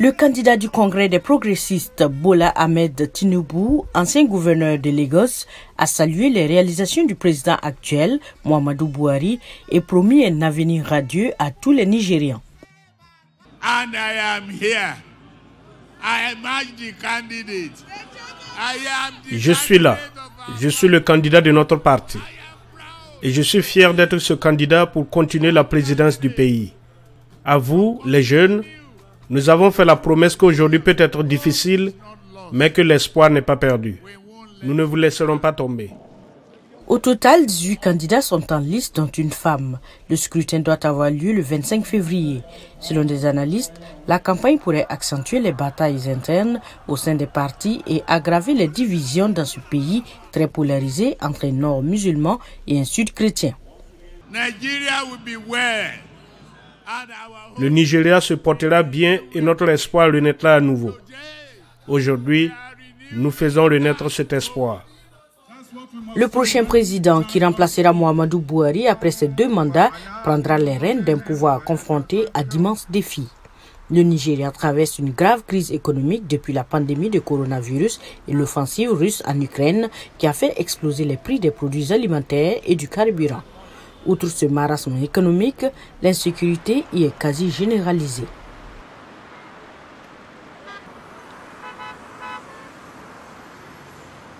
Le candidat du Congrès des progressistes, Bola Ahmed Tinubu, ancien gouverneur de Lagos, a salué les réalisations du président actuel, Muhammadu Buhari, et promis un avenir radieux à tous les Nigérians. Je suis là. Je suis le candidat de notre parti. Et je suis fier d'être ce candidat pour continuer la présidence du pays. À vous, les jeunes, nous avons fait la promesse qu'aujourd'hui peut être difficile, mais que l'espoir n'est pas perdu. Nous ne vous laisserons pas tomber. Au total, 18 candidats sont en liste, dont une femme. Le scrutin doit avoir lieu le 25 février. Selon des analystes, la campagne pourrait accentuer les batailles internes au sein des partis et aggraver les divisions dans ce pays très polarisé entre un nord musulman et un sud chrétien. Le Nigeria se portera bien et notre espoir renaîtra à nouveau. Aujourd'hui, nous faisons renaître cet espoir. Le prochain président qui remplacera Mohamedou Bouhari après ses deux mandats prendra les rênes d'un pouvoir confronté à d'immenses défis. Le Nigeria traverse une grave crise économique depuis la pandémie de coronavirus et l'offensive russe en Ukraine qui a fait exploser les prix des produits alimentaires et du carburant. Outre ce marasme économique, l'insécurité y est quasi généralisée.